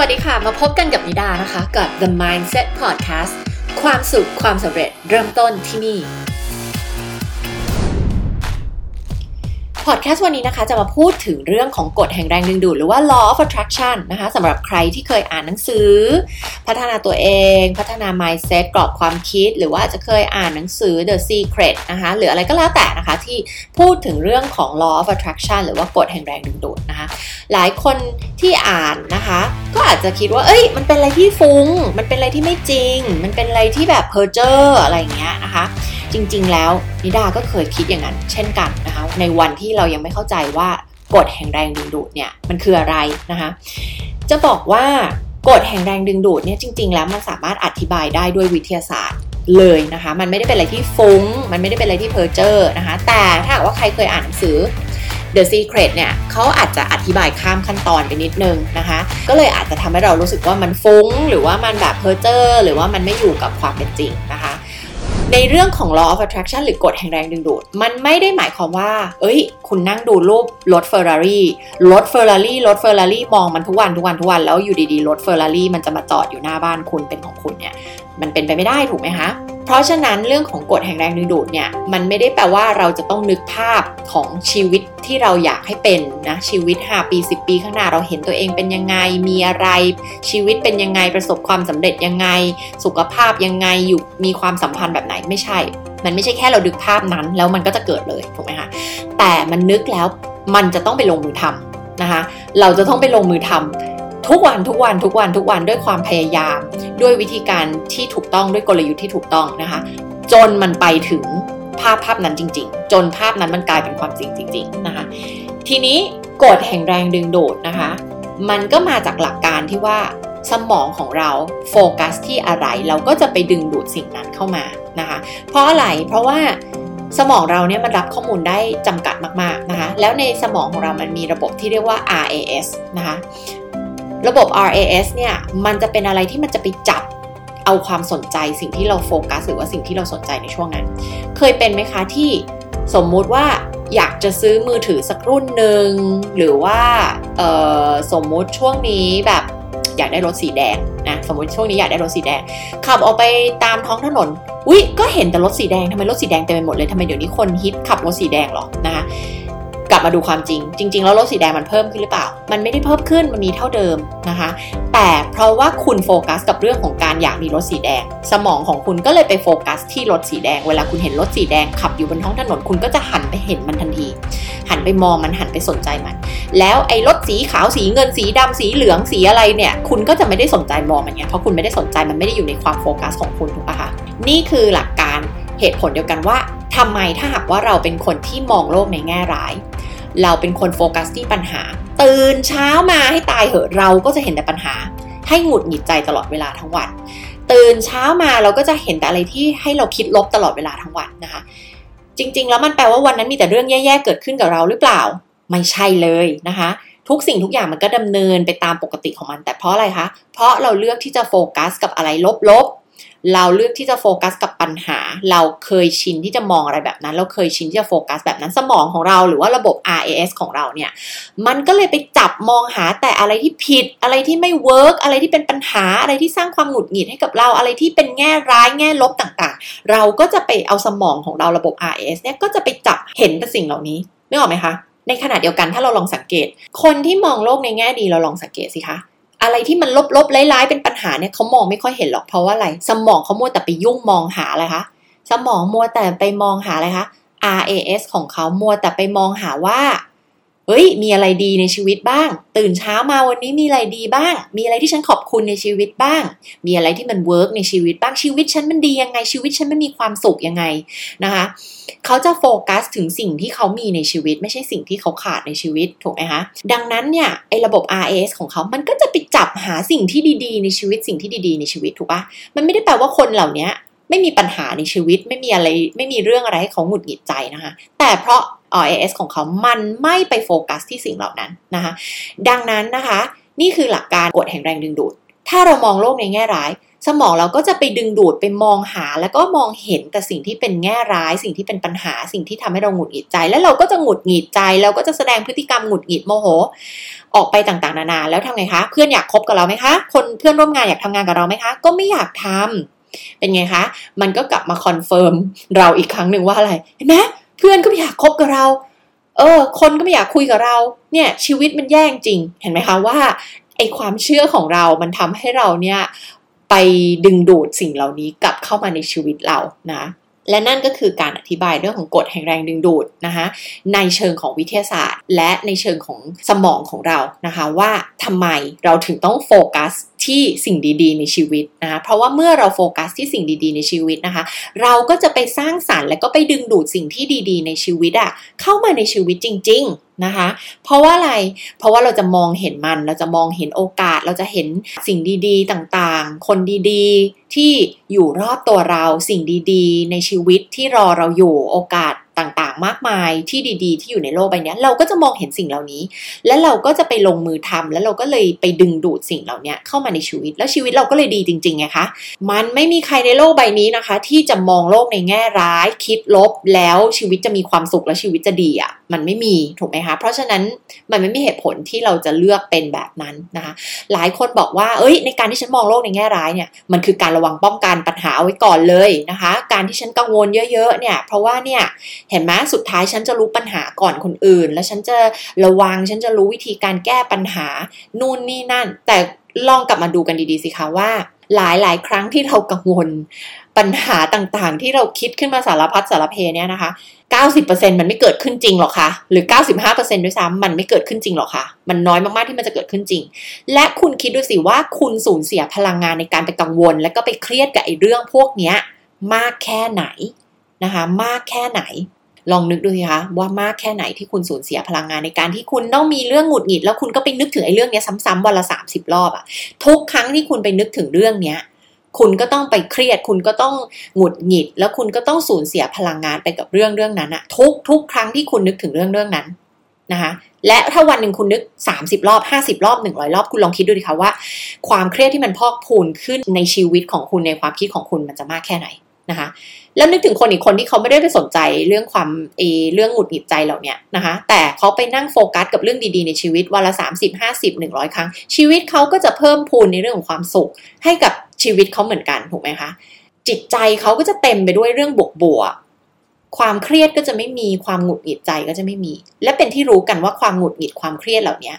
วัสดีค่ะ มาพบกันกับนิดานะคะ กับ The Mindset Podcast ความสุขความสำเร็จเริ่มต้นที่นี่ อดแคสต์วันนี้นะคะจะมาพูดถึงเรื่องของกฎแห่งแรงดึงดูดหรือว่า law of attraction นะคะสำหรับใครที่เคยอ่านหนังสือ พัฒนาตัวเอง พัฒนา mindset กรอบความคิด หรือว่าจะเคยอ่านหนังสือ the secret นะคะหรืออะไรก็แล้วแต่นะคะที่พูดถึงเรื่องของ law of attraction หรือว่ากฎแห่งแรงดึงดูดนะคะหลายคนที่อ่านนะคะก็อาจจะคิดว่าเอ้ยมันเป็นอะไรที่ฟุ้ง มันเป็นอะไรที่ไม่จริง มันเป็นอะไรที่แบบเพอร์เจอร์อะไรอย่างเงี้ยนะคะจริง ๆ แล้วนิดาก็เคยคิดอย่างนั้น เช่นกันนะคะในวันที่เรายังไม่เข้าใจว่ากฎแห่งแรงดึงดูดเนี่ยมันคืออะไรนะคะ จะบอกว่ากฎแห่งแรงดึงดูดเนี่ยจริง ๆ แล้วมันสามารถอธิบายได้ด้วยวิทยาศาสตร์เลยนะคะ มันไม่ได้เป็นอะไรที่ฟุ้ง มันไม่ได้เป็นอะไรที่เพอร์เจอร์นะคะ แต่ถ้าว่าใครเคยอ่านหนังสือ The Secret เนี่ยเขาอาจจะอธิบายข้ามขั้นตอนไปนิดนึงนะคะ ก็เลยอาจจะทำให้เรารู้สึกว่ามันฟุ้ง หรือว่ามันแบบเพอร์เจอร์หรือว่ามันไม่อยู่กับความเป็นจริงนะคะ ในเรื่องของ law of attraction หรือกฎแห่งแรงดึงดูด มันไม่ได้หมายความว่า เอ้ย คุณนั่งดูรูปรถเฟอร์รารี่รถเฟอร์รารี่รถเฟอร์รารี่มองมันทุกวันทุกวันทุกวันแล้วอยู่ดีๆรถเฟอร์รารี่มันจะมาจอดอยู่หน้าบ้านคุณเป็นของคุณเนี่ย มันเป็นไปไม่ได้ถูกไหมคะ เพราะฉะนั้นเรื่องของกฎแห่งแรงดึงดูดเนี่ยมันไม่ได้แปลว่าเราจะต้องนึกภาพของชีวิตที่เราอยากให้เป็นนะชีวิต 5 ปี 10 ปีข้างหน้าเราเห็นตัวเองเป็นยังไงมีอะไร ชีวิตเป็นยังไงประสบความสำเร็จยังไง สุขภาพยังไงอยู่มีความสัมพันธ์แบบไหนไม่ใช่ มันไม่ใช่แค่เราดึกภาพนั้นแล้วมันก็จะเกิดเลยถูกไหมคะแต่มันนึกแล้วมันจะต้องไปลงมือทำนะคะเราจะต้องไปลงมือทำ ทุกวันทุกวันทุกวันทุกวันด้วยความพยายาม ด้วยวิธีการที่ถูกต้องด้วยกลยุทธ์ที่ถูกต้องนะคะ จนมันไปถึงภาพภาพนั้นจริง ๆ จนภาพนั้นมันกลายเป็นความจริงจริง ๆ นะคะ ทีนี้กฎแห่งแรงดึงดูดนะคะ มันก็มาจากหลักการที่ว่าสมองของเราโฟกัสที่อะไร เราก็จะไปดึงดูดสิ่งนั้นเข้ามานะคะ เพราะอะไรเพราะว่าสมองเราเนี่ยมันรับข้อมูลได้จำกัดมากๆนะคะ แล้วในสมองของเรามันมีระบบที่เรียกว่า RAS นะคะ ระบบ RAS เนี่ยมันจะเป็นอะไรที่มันจะไปจับเอาความสนใจสิ่งที่เราโฟกัสหรือว่าสิ่งที่เราสนใจในช่วงนั้น เคยเป็นไหมคะที่สมมุติว่าอยากจะซื้อมือถือสักรุ่นหนึ่งหรือว่าสมมุติช่วงนี้แบบอยากได้รถสีแดงนะสมมติช่วงนี้อยากได้รถสีแดง ขับออกไปตามท้องถนนอุ๊ยก็เห็นแต่รถสีแดงทำไมรถสีแดงเต็มไปหมดเลยทำไมเดี๋ยวนี้คนฮิตขับรถสีแดงหรอนะคะ บมาดูความจริง จริง ๆ แล้วรถสีแดงมันเพิ่มขึ้นหรือเปล่า มันไม่ได้เพิ่มขึ้นมันมีเท่าเดิมนะคะ แต่เพราะว่าคุณโฟกัสกับเรื่องของการอยากมีรถสีแดง สมองของคุณก็เลยไปโฟกัสที่รถสีแดง เวลาคุณเห็นรถสีแดงขับอยู่บนท้องถนนคุณก็จะหันไปเห็นมันทันที หันไปมองมันหันไปสนใจมัน แล้วไอ้รถสีขาวสีเงินสีดำสีเหลืองสีอะไรเนี่ยคุณก็จะไม่ได้สนใจมองมันไงเพราะคุณไม่ได้สนใจมันไม่ได้อยู่ในความโฟกัสของคุณถูกปะคะนี่คือหลักการเหตุผลเดียวกันว่า ทำไมถ้าหากว่าเราเป็นคนที่มองโลกในแง่ร้าย เราเป็นคนโฟกัสที่ปัญหา ตื่นเช้ามาให้ตายเหอะเราก็จะเห็นแต่ปัญหา ให้หงุดหงิดใจตลอดเวลาทั้งวัน ตื่นเช้ามาเราก็จะเห็นแต่อะไรที่ให้เราคิดลบตลอดเวลาทั้งวันนะคะ จริง ๆ แล้วมันแปลว่าวันนั้นมีแต่เรื่องแย่ๆเกิดขึ้นกับเราหรือเปล่า ไม่ใช่เลยนะคะ ทุกสิ่งทุกอย่างมันก็ดำเนินไปตามปกติของมัน แต่เพราะอะไรคะ เพราะเราเลือกที่จะโฟกัสกับอะไรลบๆ เราเลือกที่จะโฟกัสกับปัญหา เราเคยชินที่จะมองอะไรแบบนั้น เราเคยชินที่จะโฟกัสแบบนั้นสมองของเราหรือว่าระบบ RAS ของเราเนี่ย มันก็เลยไปจับมองหาแต่อะไรที่ผิด อะไรที่ไม่ work อะไรที่เป็นปัญหาอะไรที่สร้างความหงุดหงิดให้กับเราอะไรที่เป็นแง่ร้ายแง่ลบต่างๆ เราก็จะไปเอาสมองของเราระบบ RAS เนี่ยก็จะไปจับเห็นแต่สิ่งเหล่านี้นึกออกไหมคะในขณะเดียวกันถ้าเราลองสังเกต คนที่มองโลกในแง่ดีเราลองสังเกตสิคะ อะไรที่มันลบๆร้ายๆเป็นปัญหาเนี่ยเขามองไม่ค่อยเห็นหรอกเพราะว่าอะไร สมองเขามัวแต่ไปยุ่งมองหาอะไรคะสมองมัวแต่ไปมองหาอะไรคะ RAS ของเขามัวแต่ไปมองหาว่า เฮ้ย มีอะไรดีในชีวิตบ้าง ตื่นเช้ามาวันนี้มีอะไรดีบ้าง มีอะไรที่ฉันขอบคุณในชีวิตบ้าง มีอะไรที่มัน work ในชีวิตบ้าง ชีวิตฉันมันดียังไง ชีวิตฉันมันมีความสุขยังไงนะคะ เขาจะโฟกัสถึงสิ่งที่เขามีในชีวิต ไม่ใช่สิ่งที่เขาขาดในชีวิต ถูกไหมคะ ดังนั้นเนี่ย ไอ้ระบบ RAS ของเขา มันก็จะไปจับหาสิ่งที่ดีๆ ในชีวิต สิ่งที่ดีๆ ในชีวิต ถูกปะมันไม่ได้แปลว่าคนเหล่านี้ ไม่มีปัญหาในชีวิตไม่มีอะไรไม่มีเรื่องอะไรให้เขาหงุดหงิดใจนะคะ แต่เพราะ RAS ของเขามันไม่ไปโฟกัสที่สิ่งเหล่านั้นนะคะ ดังนั้นนะคะ นี่คือหลักการกฎแห่งแรงดึงดูด ถ้าเรามองโลกในแง่ร้าย สมองเราก็จะไปดึงดูดไปมองหา แล้วก็มองเห็นแต่สิ่งที่เป็นแง่ร้าย สิ่งที่เป็นปัญหา สิ่งที่ทำให้เราหงุดหงิดใจ แล้วเราก็จะหงุดหงิดใจ เราก็จะแสดงพฤติกรรมหงุดหงิดโมโห ออกไปต่างๆ นานา แล้วทำไงคะ เพื่อนอยากคบกับเราไหมคะ คนเพื่อนร่วมงานอยากทำงานกับเราไหมคะ ก็ไม่อยากทำ เป็นไงคะ มันก็กลับมา confirm เราอีกครั้งหนึ่งว่าอะไร เห็นไหมเพื่อนก็ไม่อยากคบกับเรา เออ คนก็ไม่อยากคุยกับเรา เนี่ย ชีวิตมันแย่จริง เห็นไหมคะว่าไอความเชื่อของเรามันทำให้เราเนี่ยไปดึงดูดสิ่งเหล่านี้กลับเข้ามาในชีวิตเรานะและนั่นก็คือการอธิบายเรื่องของกฎแห่งแรงดึงดูดนะคะในเชิงของวิทยาศาสตร์ และในเชิงของสมองของเรานะคะว่าทำไมเราถึงต้องโฟกัส ที่สิ่งดีๆ ในชีวิตนะคะเพราะว่าเมื่อเราโฟกัสที่สิ่งดีๆ ในชีวิตนะคะ เราก็จะไปสร้างสารรค์และก็ไปดึงดูดสิ่งที่ดีๆ ในชีวิตอะเข้ามาในชีวิตจริง ๆนะคะเพราะว่าอะไร เพราะว่าเราจะมองเห็นมัน เราจะมองเห็นโอกาส เราจะเห็นสิ่งดีๆ ต่างๆ คนดีๆ ที่อยู่รอบตัวเรา สิ่งดีๆ ในชีวิตที่รอเราอยู่ โอกาส ต่างๆ มากมายที่ดีๆ ที่อยู่ในโลกใบนี้เราก็จะมองเห็นสิ่งเหล่านี้ และเราก็จะไปลงมือทำแล้วเราก็เลยไปดึงดูดสิ่งเหล่านี้เข้ามาในชีวิต แล้วชีวิตเราก็เลยดีจริงๆไงคะมันไม่มีใครในโลกใบนี้นะคะ ที่จะมองโลกในแง่ร้าย คิดลบแล้วชีวิตจะมีความสุขและชีวิตจะดีอะ่ะ มันไม่มีถูกไหมคะเพราะฉะนั้นมันไม่มีเหตุผลที่เราจะเลือกเป็นแบบนั้นนะคะหลายคนบอกว่าเอ้ย ในการที่ฉันมองโลกในแง่ร้ายเนี่ยมันคือการระวังป้องกันปัญหาเอาไว้ก่อนเลยนะคะ การที่ฉันกังวลเยอะๆเนี่ยเพราะว่าเนี่ยเห็นไหมสุดท้ายฉันจะรู้ปัญหาก่อนคนอื่น แล้วฉันจะระวังฉันจะรู้วิธีการแก้ปัญหานู่นนี่นั่น แต่ลองกลับมาดูกันดีๆสิคะว่าหลายหลายครั้งที่เรากังวล ปัญหาต่างๆ ที่เราคิดขึ้นมาสารพัดสารเพเนี่ยนะคะ 90%มันไม่เกิดขึ้นจริงหรอกคะ่ะ หรือ 95%ด้วยซ้ำมันไม่เกิดขึ้นจริงหรอกคะ่ะ มันน้อยมากๆที่มันจะเกิดขึ้นจริง และคุณคิดดูสิว่าคุณสูญเสียพลังงานในการไปกังวล และก็ไปเครียดกับไอ้เรื่องพวกเนี้ยมากแค่ไหนนะคะ มากแค่ไหนลองนึกดูสิคะว่ามากแค่ไหนที่คุณสูญเสียพลังงานในการที่คุณต้องมีเรื่องหงุดหงิด แล้วคุณก็ไปนึกถึงไอ้เรื่องนี้ซ้ำๆวันละสามสิบรอบอะทุกครั้งที่คุณไปนึกถึงเรื่องเนี้ย คุณก็ต้องไปเครียด คุณก็ต้องหงุดหงิด แล้วคุณก็ต้องสูญเสียพลังงานไปกับเรื่องเรื่องนั้นอะทุกทุกครั้งที่คุณนึกถึงเรื่องเรื่องนั้นนะคะและถ้าวันหนึ่งคุณนึก 30 รอบ 50 รอบ 100 รอบ คุณลองคิดดูดิคะว่า ความเครียดที่มันพอกพูนขึ้นในชีวิตของคุณในความคิดของคุณมันจะมากแค่ไหน นะคะ แล้วนึกถึงคนอีกคนที่เขาไม่ได้ไปสนใจเรื่องความเอเรื่องหงุดหงิดใจเหล่านี้นะคะ แต่เขาไปนั่งโฟกัสกับเรื่องดีๆในชีวิตวันละ30 50 100 ครั้ง ชีวิตเขาก็จะเพิ่มพูนในเรื่องของความสุข ให้กับชีวิตเขาเหมือนกันถูกไหมคะจิตใจเขาก็จะเต็มไปด้วยเรื่องบวก ความเครียดก็จะไม่มีความหงุดหงิดใจก็จะไม่มี และเป็นที่รู้กันว่าความหงุดหงิดความเครียดเหล่านี้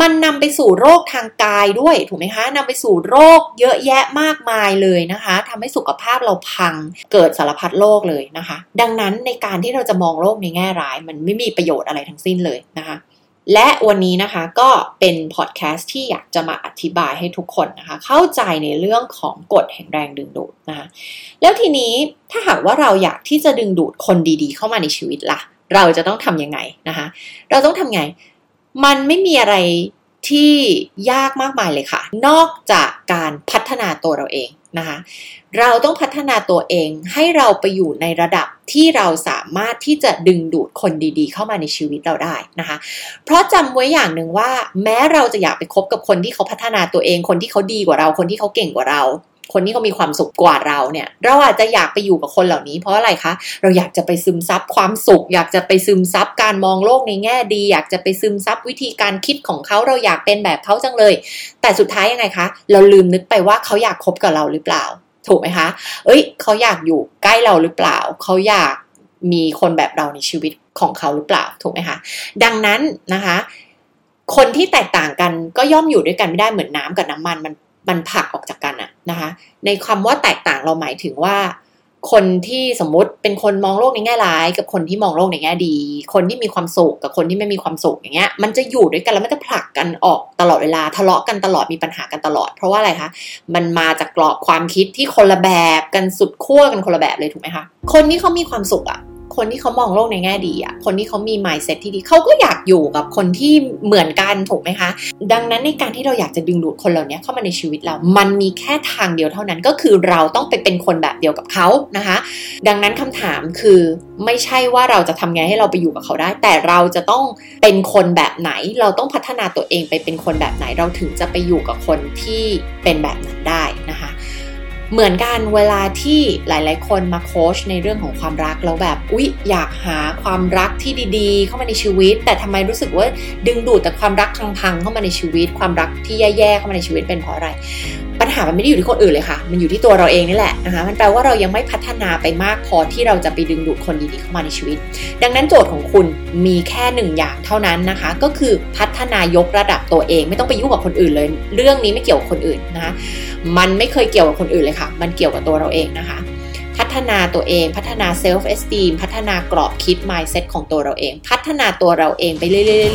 มันนำไปสู่โรคทางกายด้วยถูกไหมคะนำไปสู่โรคเยอะแยะมากมายเลยนะคะทำให้สุขภาพเราพังเกิดสารพัดโรคเลยนะคะ ดังนั้นในการที่เราจะมองโรคในแง่ร้าย มันไม่มีประโยชน์อะไรทั้งสิ้นเลยนะคะ และวันนี้นะคะก็เป็นพอดแคสต์ที่อยากจะมาอธิบายให้ทุกคนนะคะ เข้าใจในเรื่องของกฎแห่งแรงดึงดูดนะคะแล้วทีนี้ถ้าหากว่าเราอยากที่จะดึงดูดคนดีๆ เข้ามาในชีวิตละ่ะ เราจะต้องทำยังไงนะคะ เราต้องทำไง มันไม่มีอะไรที่ยากมากมายเลยค่ะ นอกจากการพัฒนาตัวเราเองนะคะ เราต้องพัฒนาตัวเองให้เราไปอยู่ในระดับ ที่เราสามารถที่จะดึงดูดคนดีๆ เข้ามาในชีวิตเราได้นะคะ เพราะจำไว้อย่างหนึ่งว่า แม้เราจะอยากไปคบกับคนที่เขาพัฒนาตัวเอง คนที่เขาดีกว่าเรา คนที่เขาเก่งกว่าเรา คนที่เขามีความสุขกว่าเราเนี่ย เราอาจจะอยากไปอยู่กับคนเหล่านี้ เพราะอะไรคะ เราอยากจะไปซึมซับความสุข อยากจะไปซึมซับการมองโลกในแง่ดี อยากจะไปซึมซับวิธีการคิดของเขา เราอยากเป็นแบบเขาจังเลย แต่สุดท้ายยังไงคะ เราลืมนึกไปว่าเขาอยากคบกับเราหรือเปล่า ถูกไหมคะ เอ้ย เขาอยากอยู่ใกล้เราหรือเปล่า เขาอยากมีคนแบบเราในชีวิตของเขาหรือเปล่า ถูกไหมคะ ดังนั้นนะคะ คนที่แตกต่างกันก็ย่อมอยู่ด้วยกันไม่ได้เหมือนน้ำกับน้ำมันมันมันผักออกจากกันอะนะคะ ในคำว่าแตกต่างเราหมายถึงว่า คนที่สมมุติเป็นคนมองโลกในแง่ร้าย กับคนที่มองโลกในแง่ดี คนที่มีความสุขกับคนที่ไม่มีความสุขอย่างเงี้ย มันจะอยู่ด้วยกันแล้วมันจะผลักกันออกตลอดเวลาทะเลาะกันตลอดมีปัญหากันตลอด เพราะว่าอะไรคะมันมาจากกรอบความคิดที่คนละแบบกันสุดขั้วกันคนละแบบเลยถูกไหมคะคนที่เขามีความสุขอะ คนที่เขามองโลกในแง่ดีอะคนที่เขามี mindset ที่ดีเขาก็อยากอยู่กับคนที่เหมือนกันถูกไหมคะ ดังนั้นในการที่เราอยากจะดึงดูดคนเหล่านี้เข้ามาในชีวิตเรา มันมีแค่ทางเดียวเท่านั้นก็คือเราต้องไปเป็นคนแบบเดียวกับเขานะคะ ดังนั้นคำถามคือไม่ใช่ว่าเราจะทำไงให้เราไปอยู่กับเขาได้ แต่เราจะต้องเป็นคนแบบไหน เราต้องพัฒนาตัวเองไปเป็นคนแบบไหน เราถึงจะไปอยู่กับคนที่เป็นแบบนั้นได้นะ เหมือนกันเวลาที่หลายๆ คนมาโค้ชในเรื่องของความรักแล้วแบบอุ๊ยอยากหาความรักที่ดีๆ เข้ามาในชีวิต แต่ทำไมรู้สึกว่าดึงดูดแต่ความรักพังๆเข้ามาในชีวิต ความรักที่แย่ๆเข้ามาในชีวิตเป็นเพราะอะไร ปัญหามันไม่ได้อยู่ที่คนอื่นเลยค่ะ มันอยู่ที่ตัวเราเองนี่แหละนะคะ มันแปลว่าเรายังไม่พัฒนาไปมากพอที่เราจะไปดึงดูดคนดีๆเข้ามาในชีวิต ดังนั้นโจทย์ของคุณมีแค่หนึ่งอย่างเท่านั้นนะคะ ก็คือพัฒนายกระดับตัวเอง ไม่ต้องไปยุ่งกับคนอื่นเลย เรื่องนี้ไม่เกี่ยวกับคนอื่นนะคะ มันไม่เคยเกี่ยวกับคนอื่นเลยค่ะ มันเกี่ยวกับตัวเราเองนะคะ พัฒนาตัวเอง พัฒนา self-esteem พัฒนากรอบคิด mindset ของตัวเราเอง พัฒนาตัวเราเองไป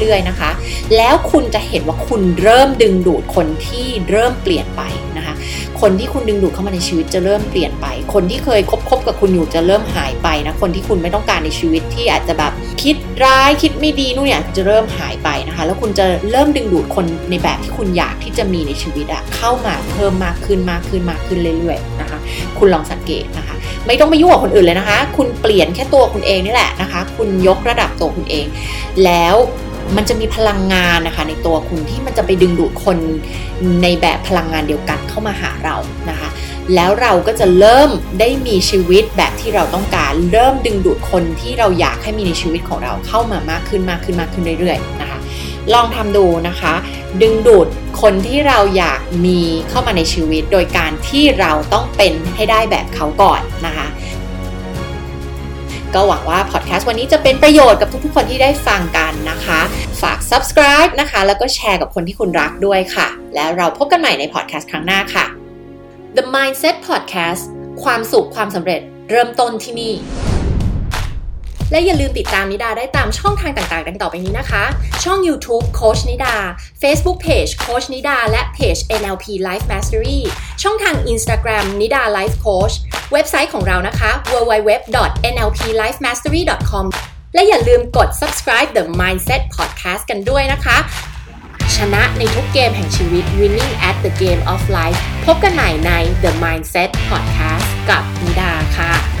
เรื่อยๆนะคะ แล้วคุณจะเห็นว่าคุณเริ่มดึงดูดคนที่เริ่มเปลี่ยนไปนะคะ คนที่คุณดึงดูดเข้ามาในชีวิตจะเริ่มเปลี่ยนไป คนที่เคยคบคบกับคุณอยู่จะเริ่มหายไปนะคนที่คุณไม่ต้องการในชีวิตที่อาจจะแบบคิดร้ายคิดไม่ดีนู่นเนี่ยจะเริ่มหายไปนะคะ แล้วคุณจะเริ่มดึงดูดคนในแบบที่คุณอยากที่จะมีในชีวิตอะเข้ามาเพิ่มมากขึ้นมากขึ้นมากขึ้นเรื่อยๆนะคะ คุณลองสังเกตนะคะ ไม่ต้องไปยุ่งกับคนอื่นเลยนะคะ คุณเปลี่ยนแค่ตัวคุณเองนี่แหละนะคะ คุณยกระดับตัวคุณเอง แล้วมันจะมีพลังงานนะคะ ในตัวคุณที่มันจะไปดึงดูดคนในแบบพลังงานเดียวกันเข้ามาหาเรานะคะ แล้วเราก็จะเริ่มได้มีชีวิตแบบที่เราต้องการ เริ่มดึงดูดคนที่เราอยากให้มีในชีวิตของเราเข้ามามากขึ้นมากขึ้นมากขึ้นเรื่อยๆนะคะ ลองทำดูนะคะ ดึงดูดคนที่เราอยากมีเข้ามาในชีวิต โดยการที่เราต้องเป็นให้ได้แบบเขาก่อนนะคะก็หวังว่าพอดแคสต์วันนี้จะเป็นประโยชน์กับทุกๆ คนที่ได้ฟังกันนะคะ ฝาก subscribe นะคะ แล้วก็แชร์กับคนที่คุณรักด้วยค่ะ แล้วเราพบกันใหม่ในพอดแคสต์ครั้งหน้าค่ะ The Mindset Podcast ความสุขความสำเร็จเริ่มต้นที่นี่ และอย่าลืมติดตามนิดาได้ตามช่องทางต่างๆ ดังต่อไปนี้นะคะ ช่อง YouTube โคชนิดา Facebook Page โคชนิดา และเพจ NLP Life Mastery ช่องทาง Instagram นิดา Life Coach เว็บไซต์ของเรานะคะ www.nlplifemastery.com และอย่าลืมกด subscribe The Mindset Podcast กันด้วยนะคะ ชนะในทุกเกมแห่งชีวิต winning at the game of life พบกันใหม่ใน The Mindset Podcast กับนิดาค่ะ